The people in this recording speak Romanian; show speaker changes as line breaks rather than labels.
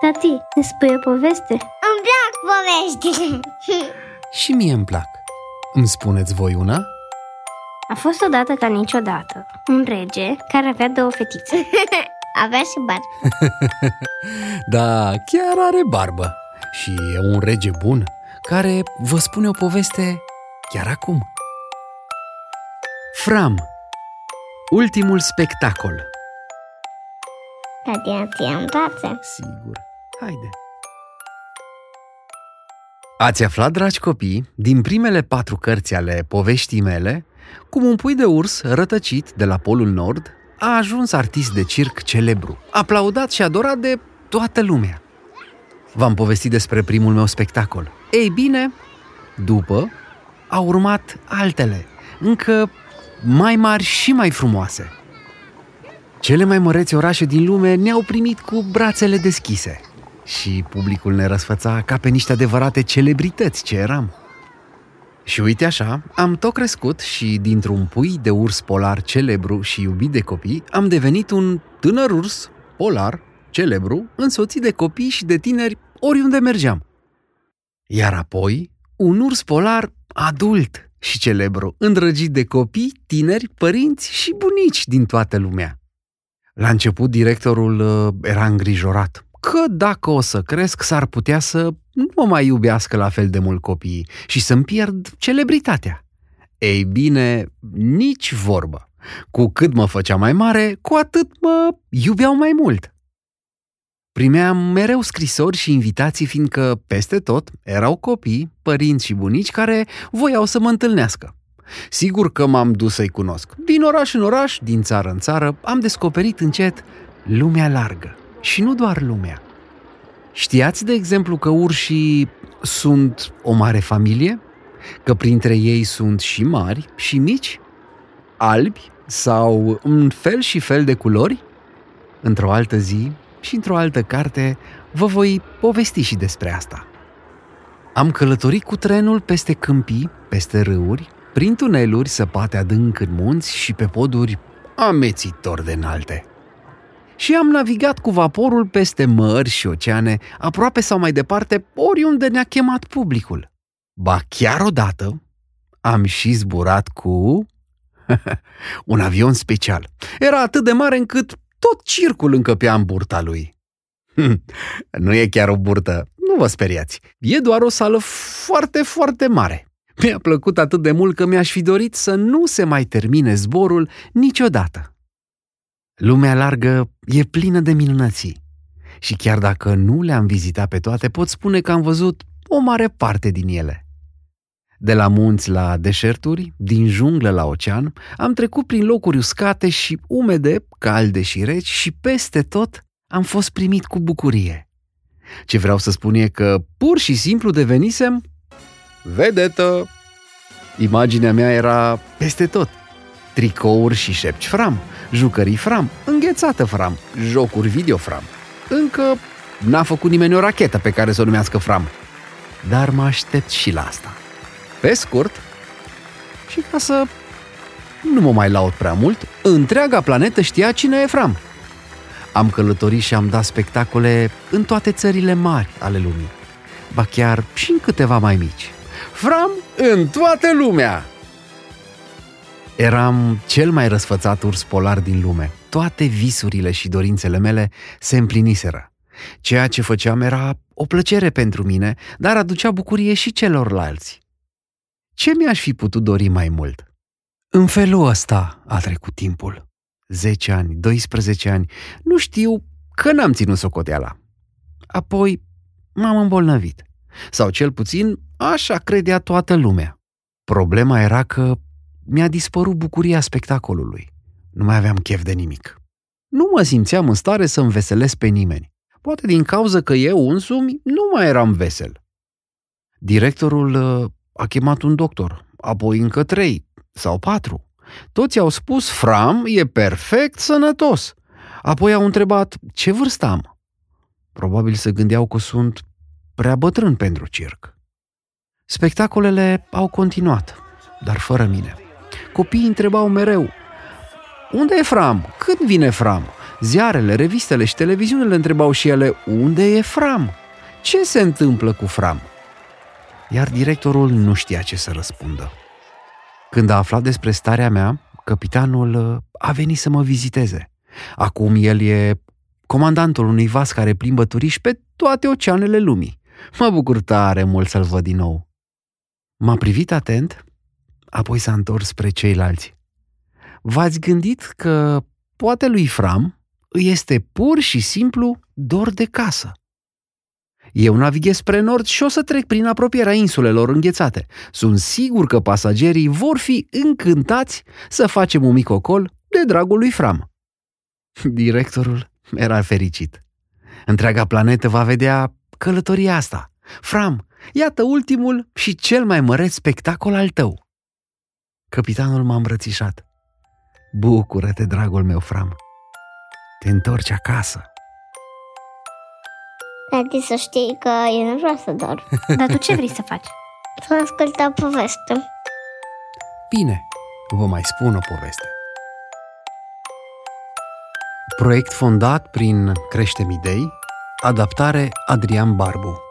Tati, ne spui o poveste?
Îmi plac poveștile
Și mie îmi plac. Îmi spuneți voi una?
A fost odată ca niciodată un rege care avea două fetițe.
Avea și bar
Da, chiar are barbă. Și e un rege bun care vă spune o poveste chiar acum. Fram Ultimul spectacol
Tati, ți în brațe
Sigur, haide Ați aflat, dragi copii, din primele patru cărți ale poveștii mele, cum un pui de urs rătăcit de la Polul Nord a ajuns artist de circ celebru, aplaudat și adorat de toată lumea. V-am povestit despre primul meu spectacol. Ei bine, după au urmat altele, încă mai mari și mai frumoase. Cele mai măreți orașe din lume ne-au primit cu brațele deschise și publicul ne răsfăța ca pe niște adevărate celebrități ce eram. Și uite așa, am tot crescut și dintr-un pui de urs polar celebru și iubit de copii, am devenit un tânăr urs polar celebru, însoțit de copii și de tineri oriunde mergeam. Iar apoi, un urs polar adult și celebru, îndrăgit de copii, tineri, părinți și bunici din toată lumea. La început, directorul uh, era îngrijorat că dacă o să cresc, s-ar putea să nu mă mai iubească la fel de mult copiii și să-mi pierd celebritatea. Ei bine, nici vorbă. Cu cât mă făcea mai mare, cu atât mă iubeau mai mult. Primeam mereu scrisori și invitații, fiindcă peste tot erau copii, părinți și bunici care voiau să mă întâlnească. Sigur că m-am dus să-i cunosc. Din oraș în oraș, din țară în țară, am descoperit încet lumea largă. Și nu doar lumea. Știați, de exemplu, că urșii sunt o mare familie? Că printre ei sunt și mari și mici? Albi sau un fel și fel de culori? Într-o altă zi și într-o altă carte vă voi povesti și despre asta. Am călătorit cu trenul peste câmpii, peste râuri, prin tuneluri săpate adânc în munți și pe poduri amețitor de înalte. Și am navigat cu vaporul peste mări și oceane, aproape sau mai departe, oriunde ne-a chemat publicul. Ba chiar odată am și zburat cu un avion special. Era atât de mare încât tot circul încăpea în burta lui. nu e chiar o burtă, nu vă speriați. E doar o sală foarte, foarte mare. Mi-a plăcut atât de mult că mi-aș fi dorit să nu se mai termine zborul niciodată. Lumea largă e plină de minunății. Și chiar dacă nu le-am vizitat pe toate, pot spune că am văzut o mare parte din ele. De la munți la deșerturi, din junglă la ocean, am trecut prin locuri uscate și umede, calde și reci și peste tot am fost primit cu bucurie. Ce vreau să spun e că pur și simplu devenisem vedetă. Imaginea mea era peste tot. Tricouri și șepci fram, jucării fram, înghețată fram, jocuri video fram. Încă n-a făcut nimeni o rachetă pe care să o numească fram. Dar mă aștept și la asta. Pe scurt, și ca să nu mă mai laud prea mult, întreaga planetă știa cine e Fram. Am călătorit și am dat spectacole în toate țările mari ale lumii, ba chiar și în câteva mai mici. Fram în toată lumea! Eram cel mai răsfățat urs polar din lume. Toate visurile și dorințele mele se împliniseră. Ceea ce făceam era o plăcere pentru mine, dar aducea bucurie și celorlalți. Ce mi-aș fi putut dori mai mult? În felul ăsta a trecut timpul. 10 ani, 12 ani, nu știu că n-am ținut socoteala. Apoi m-am îmbolnăvit. Sau cel puțin așa credea toată lumea. Problema era că mi-a dispărut bucuria spectacolului. Nu mai aveam chef de nimic. Nu mă simțeam în stare să înveselesc pe nimeni. Poate din cauza că eu însumi nu mai eram vesel. Directorul uh, a chemat un doctor, apoi încă trei sau patru. Toți au spus, Fram e perfect sănătos. Apoi au întrebat, ce vârstă am? Probabil se gândeau că sunt prea bătrân pentru circ. Spectacolele au continuat, dar fără mine. Copiii întrebau mereu, unde e Fram? Când vine Fram? Ziarele, revistele și televiziunile întrebau și ele unde e Fram? Ce se întâmplă cu Fram? Iar directorul nu știa ce să răspundă. Când a aflat despre starea mea, capitanul uh, a venit să mă viziteze. Acum el e comandantul unui vas care plimbă turiști pe toate oceanele lumii. Mă bucur tare mult să-l văd din nou. M-a privit atent, apoi s-a întors spre ceilalți. V-ați gândit că poate lui Fram îi este pur și simplu dor de casă. Eu navighez spre nord și o să trec prin apropierea insulelor înghețate. Sunt sigur că pasagerii vor fi încântați să facem un mic ocol de dragul lui Fram. Directorul era fericit. Întreaga planetă va vedea călătoria asta. Fram, iată ultimul și cel mai măreț spectacol al tău. Capitanul m-a îmbrățișat. Bucură-te, dragul meu, Fram. Te întorci acasă.
Tati să știi că eu nu vreau să dor.
Dar tu ce vrei să faci?
Să ascult o poveste.
Bine, vă mai spun o poveste. Proiect fondat prin Creștem Idei, adaptare Adrian Barbu.